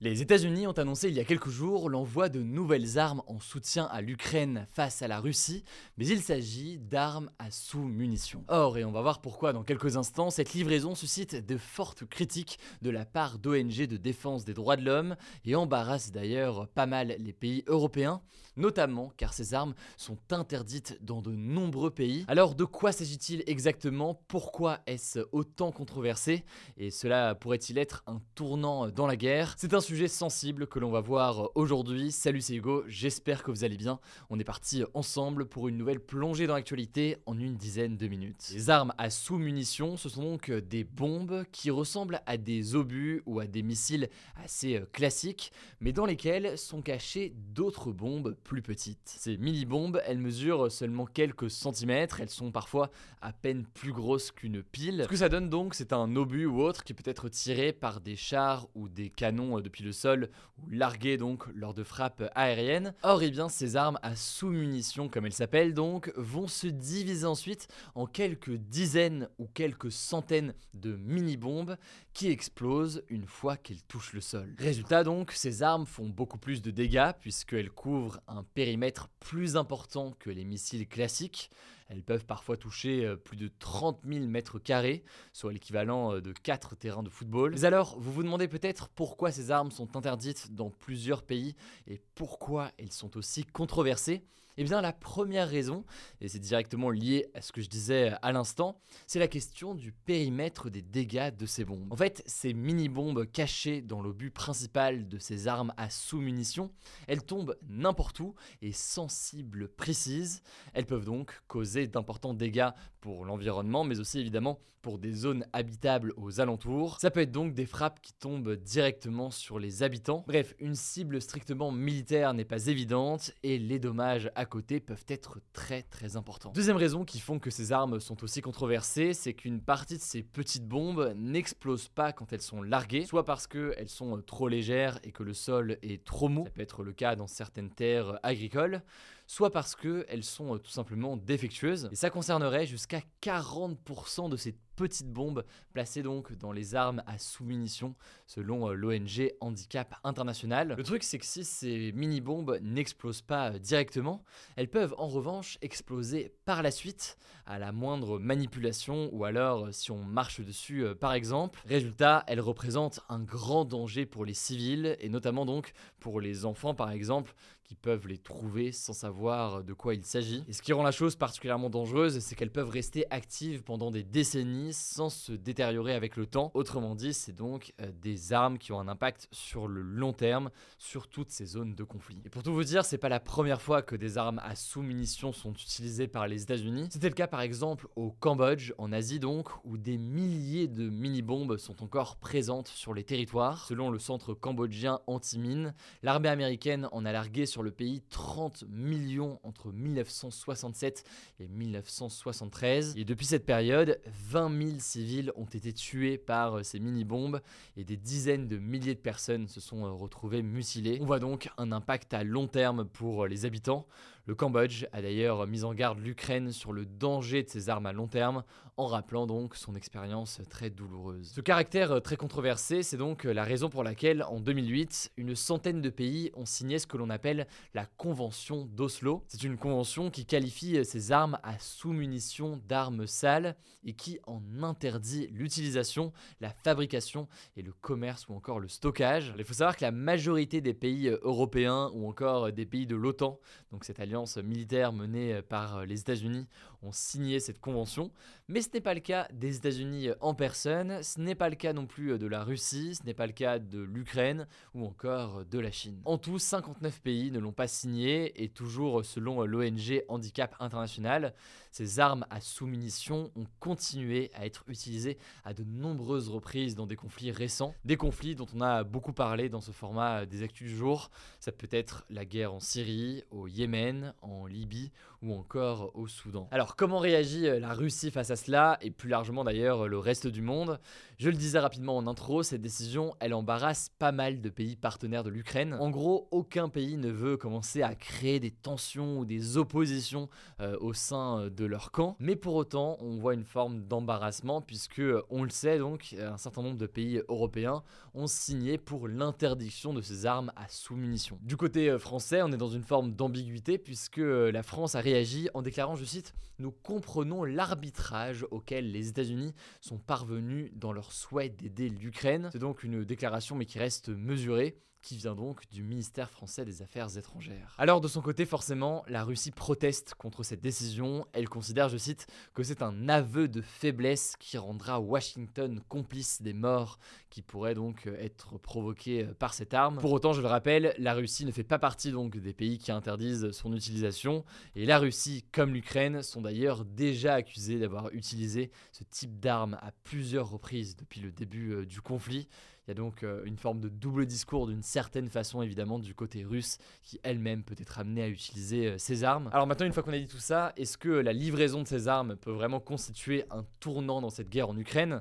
Les États-Unis ont annoncé il y a quelques jours l'envoi de nouvelles armes en soutien à l'Ukraine face à la Russie, mais il s'agit d'armes à sous-munitions. Or, et on va voir pourquoi dans quelques instants, cette livraison suscite de fortes critiques de la part d'ONG de défense des droits de l'homme et embarrasse d'ailleurs pas mal les pays européens, notamment car ces armes sont interdites dans de nombreux pays. Alors de quoi s'agit-il exactement? Pourquoi est-ce autant controversé? Et cela pourrait-il être un tournant dans la guerre? Sujet sensible que l'on va voir aujourd'hui. Salut c'est Hugo, j'espère que vous allez bien. On est parti ensemble pour une nouvelle plongée dans l'actualité en une dizaine de minutes. Les armes à sous-munitions, ce sont donc des bombes qui ressemblent à des obus ou à des missiles assez euh, classiques, mais dans lesquels sont cachées d'autres bombes plus petites. Ces mini-bombes, elles mesurent seulement quelques centimètres, elles sont parfois à peine plus grosses qu'une pile. Ce que ça donne donc, c'est un obus ou autre qui peut être tiré par des chars ou des canons depuis le sol ou donc lors de frappes aériennes. Or, eh bien, ces armes à sous-munitions, comme elles s'appellent donc, vont se diviser ensuite en quelques dizaines ou quelques centaines de mini-bombes qui explosent une fois qu'elles touchent le sol. Résultat donc, ces armes font beaucoup plus de dégâts puisqu'elles couvrent un périmètre plus important que les missiles classiques. Elles peuvent parfois toucher euh, plus de 30 000 mètres carrés, soit l'équivalent euh, de 4 terrains de football. Mais alors, vous vous demandez peut-être pourquoi ces armes sont interdites dans plusieurs pays et pourquoi elles sont aussi controversées eh bien, la première raison, et c'est directement lié à ce que je disais à l'instant, c'est la question du périmètre des dégâts de ces bombes. En fait, ces mini-bombes cachées dans l'obus principal de ces armes à sous-munitions, elles tombent n'importe où et sans cible précise. Elles peuvent donc causer d'importants dégâts pour l'environnement, mais aussi évidemment pour des zones habitables aux alentours. Ça peut être donc des frappes qui tombent directement sur les habitants. Bref, une cible strictement militaire n'est pas évidente et les dommages à côté peuvent être très très importants. Deuxième raison qui font que ces armes sont aussi controversées, c'est qu'une partie de ces petites bombes n'explosent pas quand elles sont larguées, soit parce qu'elles sont trop légères et que le sol est trop mou, ça peut être le cas dans certaines terres agricoles, soit parce qu'elles sont tout simplement défectueuses. Et ça concernerait jusqu'à 40% de ces petites bombes placées donc dans les armes à sous-munitions selon l'ONG Handicap International. Le truc c'est que si ces mini-bombes n'explosent pas directement, elles peuvent en revanche exploser par la suite à la moindre manipulation ou alors si on marche dessus par exemple. Résultat, elles représentent un grand danger pour les civils et notamment donc pour les enfants par exemple qui peuvent les trouver sans savoir de quoi il s'agit. Et ce qui rend la chose particulièrement dangereuse, c'est qu'elles peuvent rester actives pendant des décennies sans se détériorer avec le temps. Autrement dit, c'est donc euh, des armes qui ont un impact sur le long terme sur toutes ces zones de conflit. Et pour tout vous dire, c'est pas la première fois que des armes à sous-munitions sont utilisées par les États-Unis. C'était le cas par exemple au Cambodge, en Asie donc, où des milliers de mini-bombes sont encore présentes sur les territoires. Selon le centre cambodgien anti-mine, l'armée américaine en a largué sur le pays 30 millions entre 1967 et 1973. Et depuis cette période, 20 000 civils ont été tués par euh, ces mini-bombes et des dizaines de milliers de personnes se sont euh, retrouvées mutilées. On voit donc un impact à long terme pour euh, les habitants. Le Cambodge a d'ailleurs mis en garde l'Ukraine sur le danger de ces armes à long terme, en rappelant donc son expérience très douloureuse. Ce caractère très controversé, c'est donc la raison pour laquelle, en 2008, une centaine de pays ont signé ce que l'on appelle la Convention d'Oslo. C'est une convention qui qualifie ces armes à sous-munitions d'armes sales et qui en interdit l'utilisation, la fabrication et le commerce ou encore le stockage. Il faut savoir que la majorité des pays européens ou encore des pays de l'OTAN, donc cette alliance alliances militaires menées par les États-Unis ont signé cette convention, mais ce n'est pas le cas des États-Unis en personne, ce n'est pas le cas non plus de la Russie, ce n'est pas le cas de l'Ukraine ou encore de la Chine. En tout, 59 pays ne l'ont pas signé et toujours selon l'ONG Handicap International, ces armes à sous-munitions ont continué à être utilisées à de nombreuses reprises dans des conflits récents, des conflits dont on a beaucoup parlé dans ce format des actus du jour. Ça peut être la guerre en Syrie, au Yémen, en Libye ou encore au Soudan. Alors comment réagit euh, la Russie face à cela et plus largement d'ailleurs le reste du monde? Je le disais rapidement en intro, cette décision elle embarrasse pas mal de pays partenaires de l'Ukraine. En gros, aucun pays ne veut commencer à créer des tensions ou des oppositions euh, au sein euh, de leur camp, mais pour autant on voit une forme d'embarrassement puisque on le sait donc un certain nombre de pays européens ont signé pour l'interdiction de ces armes à sous-munitions. Du côté français, on est dans une forme d'ambiguïté puisque la France a réagit en déclarant, je cite, Nous comprenons l'arbitrage auquel les États-Unis sont parvenus dans leur souhait d'aider l'Ukraine. C'est donc une déclaration mais qui reste mesurée qui vient donc du ministère français des Affaires étrangères. Alors de son côté, forcément, la Russie proteste contre cette décision. Elle considère, je cite, que c'est un aveu de faiblesse qui rendra Washington complice des morts qui pourraient donc être provoquées par cette arme. Pour autant, je le rappelle, la Russie ne fait pas partie donc des pays qui interdisent son utilisation et la Russie comme l'Ukraine sont d'ailleurs déjà accusés d'avoir utilisé ce type d'arme à plusieurs reprises depuis le début euh, du conflit. Il y a donc euh, une forme de double discours d'une certaine façon évidemment du côté russe qui elle-même peut être amenée à utiliser euh, ces armes. Alors maintenant une fois qu'on a dit tout ça, est-ce que la livraison de ces armes peut vraiment constituer un tournant dans cette guerre en Ukraine?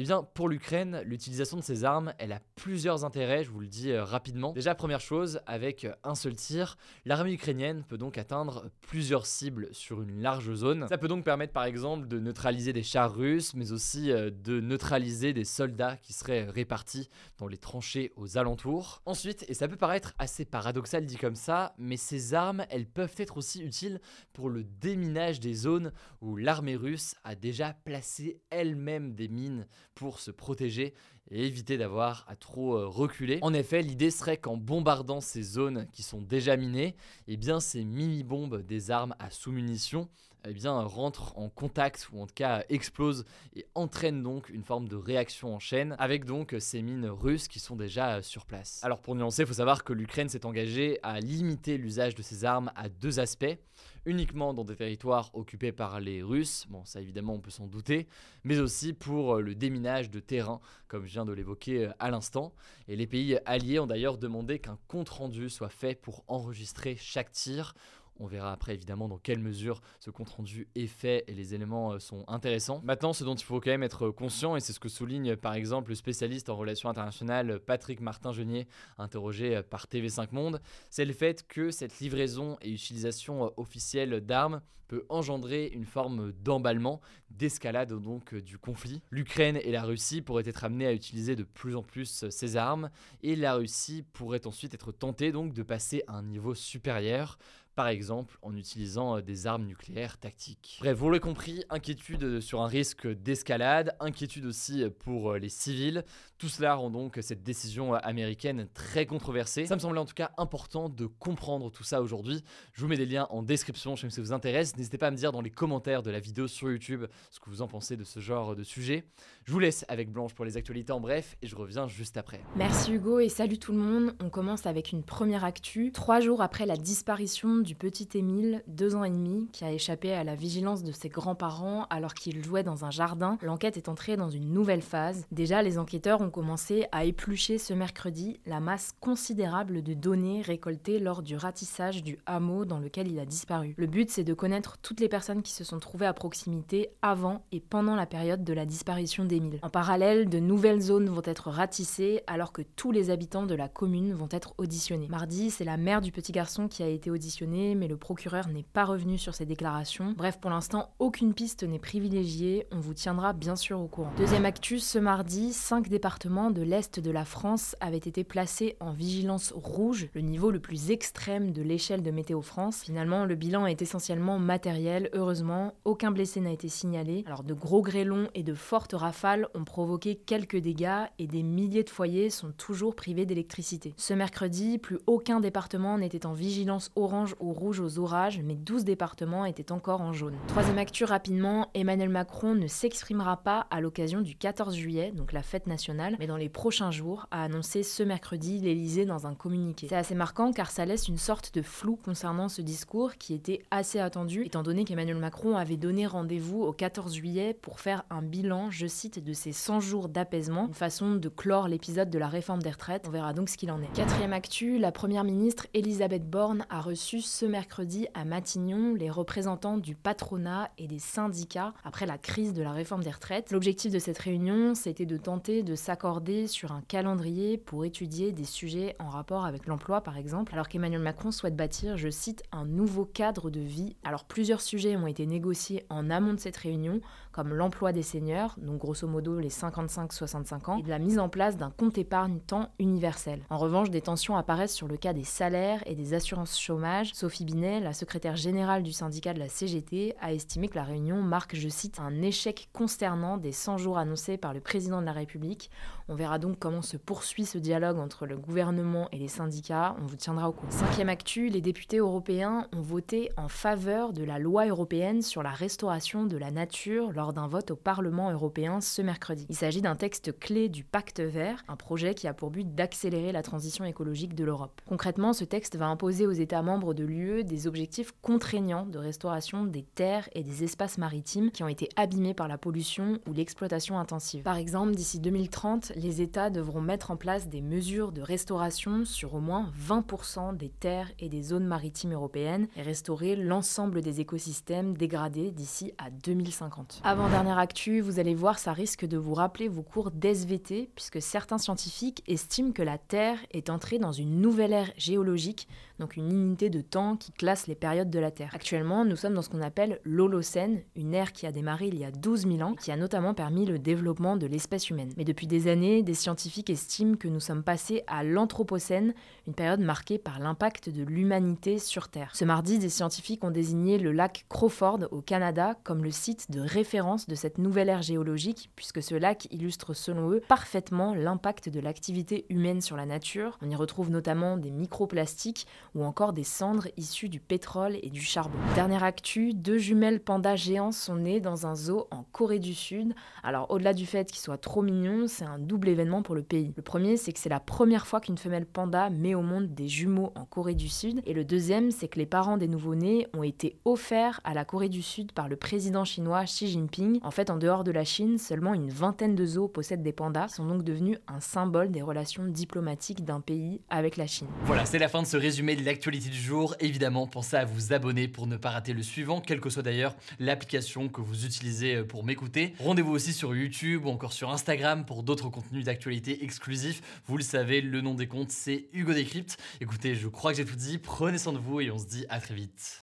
Eh bien, pour l'Ukraine, l'utilisation de ces armes, elle a plusieurs intérêts, je vous le dis euh, rapidement. Déjà, première chose, avec euh, un seul tir, l'armée ukrainienne peut donc atteindre plusieurs cibles sur une large zone. Ça peut donc permettre, par exemple, de neutraliser des chars russes, mais aussi euh, de neutraliser des soldats qui seraient répartis dans les tranchées aux alentours. Ensuite, et ça peut paraître assez paradoxal dit comme ça, mais ces armes, elles peuvent être aussi utiles pour le déminage des zones où l'armée russe a déjà placé elle-même des mines pour se protéger et éviter d'avoir à trop euh, reculer. En effet, l'idée serait qu'en bombardant ces zones qui sont déjà minées, eh bien ces mini-bombes des armes à sous-munitions eh rentrent en contact ou en tout cas explosent et entraînent donc une forme de réaction en chaîne avec donc ces mines russes qui sont déjà euh, sur place. Alors pour nuancer, il faut savoir que l'Ukraine s'est engagée à limiter l'usage de ces armes à deux aspects uniquement dans des territoires occupés par les Russes, bon ça évidemment on peut s'en douter, mais aussi pour euh, le déminage de terrain, comme je viens de l'évoquer euh, à l'instant. Et les pays alliés ont d'ailleurs demandé qu'un compte-rendu soit fait pour enregistrer chaque tir. On verra après évidemment dans quelle mesure ce compte rendu est fait et les éléments euh, sont intéressants. Maintenant, ce dont il faut quand même être conscient, et c'est ce que souligne par exemple le spécialiste en relations internationales Patrick Martin-Genier, interrogé euh, par TV5 Monde, c'est le fait que cette livraison et utilisation euh, officielle d'armes peut engendrer une forme d'emballement, d'escalade donc du conflit. L'Ukraine et la Russie pourraient être amenées à utiliser de plus en plus ces armes, et la Russie pourrait ensuite être tentée donc de passer à un niveau supérieur par exemple en utilisant euh, des armes nucléaires tactiques. Bref, vous l'avez compris, inquiétude sur un risque d'escalade, inquiétude aussi pour euh, les civils. Tout cela rend donc cette décision euh, américaine très controversée. Ça me semblait en tout cas important de comprendre tout ça aujourd'hui. Je vous mets des liens en description, je sais que ça vous intéresse. N'hésitez pas à me dire dans les commentaires de la vidéo sur YouTube ce que vous en pensez de ce genre de sujet. Je vous laisse avec Blanche pour les actualités en bref et je reviens juste après. Merci Hugo et salut tout le monde. On commence avec une première actu. Trois jours après la disparition du petit Émile, deux ans et demi, qui a échappé à la vigilance de ses grands-parents alors qu'il jouait dans un jardin, l'enquête est entrée dans une nouvelle phase. Déjà, les enquêteurs ont commencé à éplucher ce mercredi la masse considérable de données récoltées lors du ratissage du hameau dans lequel il a disparu. Le but, c'est de connaître toutes les personnes qui se sont trouvées à proximité avant et pendant la période de la disparition d'Émile. En parallèle, de nouvelles zones vont être ratissées alors que tous les habitants de la commune vont être auditionnés. Mardi, c'est la mère du petit garçon qui a été auditionnée mais le procureur n'est pas revenu sur ses déclarations. Bref, pour l'instant, aucune piste n'est privilégiée. On vous tiendra bien sûr au courant. Deuxième actus, ce mardi, cinq départements de l'Est de la France avaient été placés en vigilance rouge, le niveau le plus extrême de l'échelle de Météo France. Finalement, le bilan est essentiellement matériel. Heureusement, aucun blessé n'a été signalé. Alors, de gros grêlons et de fortes rafales ont provoqué quelques dégâts et des milliers de foyers sont toujours privés d'électricité. Ce mercredi, plus aucun département n'était en vigilance orange au rouge aux orages, mais 12 départements étaient encore en jaune. Troisième actu rapidement, Emmanuel Macron ne s'exprimera pas à l'occasion du 14 juillet, donc la fête nationale, mais dans les prochains jours, a annoncé ce mercredi l'Elysée dans un communiqué. C'est assez marquant car ça laisse une sorte de flou concernant ce discours qui était assez attendu, étant donné qu'Emmanuel Macron avait donné rendez-vous au 14 juillet pour faire un bilan, je cite, de ses 100 jours d'apaisement, une façon de clore l'épisode de la réforme des retraites. On verra donc ce qu'il en est. Quatrième actu, la première ministre Elisabeth Borne a reçu ce mercredi à Matignon les représentants du patronat et des syndicats après la crise de la réforme des retraites. L'objectif de cette réunion, c'était de tenter de s'accorder sur un calendrier pour étudier des sujets en rapport avec l'emploi, par exemple, alors qu'Emmanuel Macron souhaite bâtir, je cite, un nouveau cadre de vie. Alors plusieurs sujets ont été négociés en amont de cette réunion, comme l'emploi des seniors, donc grosso modo les 55-65 ans, et de la mise en place d'un compte épargne temps universel. En revanche, des tensions apparaissent sur le cas des salaires et des assurances chômage. Sophie Binet, la secrétaire générale du syndicat de la CGT, a estimé que la réunion marque, je cite, un échec consternant des 100 jours annoncés par le président de la République. On verra donc comment se poursuit ce dialogue entre le gouvernement et les syndicats. On vous tiendra au courant. Cinquième actu, les députés européens ont voté en faveur de la loi européenne sur la restauration de la nature lors d'un vote au Parlement européen ce mercredi. Il s'agit d'un texte clé du pacte vert, un projet qui a pour but d'accélérer la transition écologique de l'Europe. Concrètement, ce texte va imposer aux États membres de l'UE des objectifs contraignants de restauration des terres et des espaces maritimes qui ont été abîmés par la pollution ou l'exploitation intensive. Par exemple, d'ici 2030, les États devront mettre en place des mesures de restauration sur au moins 20% des terres et des zones maritimes européennes et restaurer l'ensemble des écosystèmes dégradés d'ici à 2050. Avant-dernière actu, vous allez voir, ça risque de vous rappeler vos cours d'SVT, puisque certains scientifiques estiment que la Terre est entrée dans une nouvelle ère géologique, donc une unité de temps qui classe les périodes de la Terre. Actuellement, nous sommes dans ce qu'on appelle l'Holocène, une ère qui a démarré il y a 12 000 ans, qui a notamment permis le développement de l'espèce humaine. Mais depuis des années, des scientifiques estiment que nous sommes passés à l'Anthropocène, une période marquée par l'impact de l'humanité sur Terre. Ce mardi, des scientifiques ont désigné le lac Crawford au Canada comme le site de référence de cette nouvelle ère géologique, puisque ce lac illustre selon eux parfaitement l'impact de l'activité humaine sur la nature. On y retrouve notamment des microplastiques ou encore des cendres issues du pétrole et du charbon. Dernière actu, deux jumelles pandas géants sont nées dans un zoo en Corée du Sud. Alors au-delà du fait qu'ils soient trop mignons, c'est un double événement pour le pays. Le premier, c'est que c'est la première fois qu'une femelle panda met au monde des jumeaux en Corée du Sud. Et le deuxième, c'est que les parents des nouveau-nés ont été offerts à la Corée du Sud par le président chinois Xi Jinping. En fait, en dehors de la Chine, seulement une vingtaine de zoos possèdent des pandas, sont donc devenus un symbole des relations diplomatiques d'un pays avec la Chine. Voilà, c'est la fin de ce résumé l'actualité du jour. Évidemment, pensez à vous abonner pour ne pas rater le suivant, quelle que soit d'ailleurs l'application que vous utilisez euh, pour m'écouter. Rendez-vous aussi sur YouTube ou encore sur Instagram pour d'autres contenus d'actualité exclusifs. Vous le savez, le nom des comptes, c'est Hugo Décrypte. Écoutez, je crois que j'ai tout dit. Prenez soin de vous et on se dit à très vite.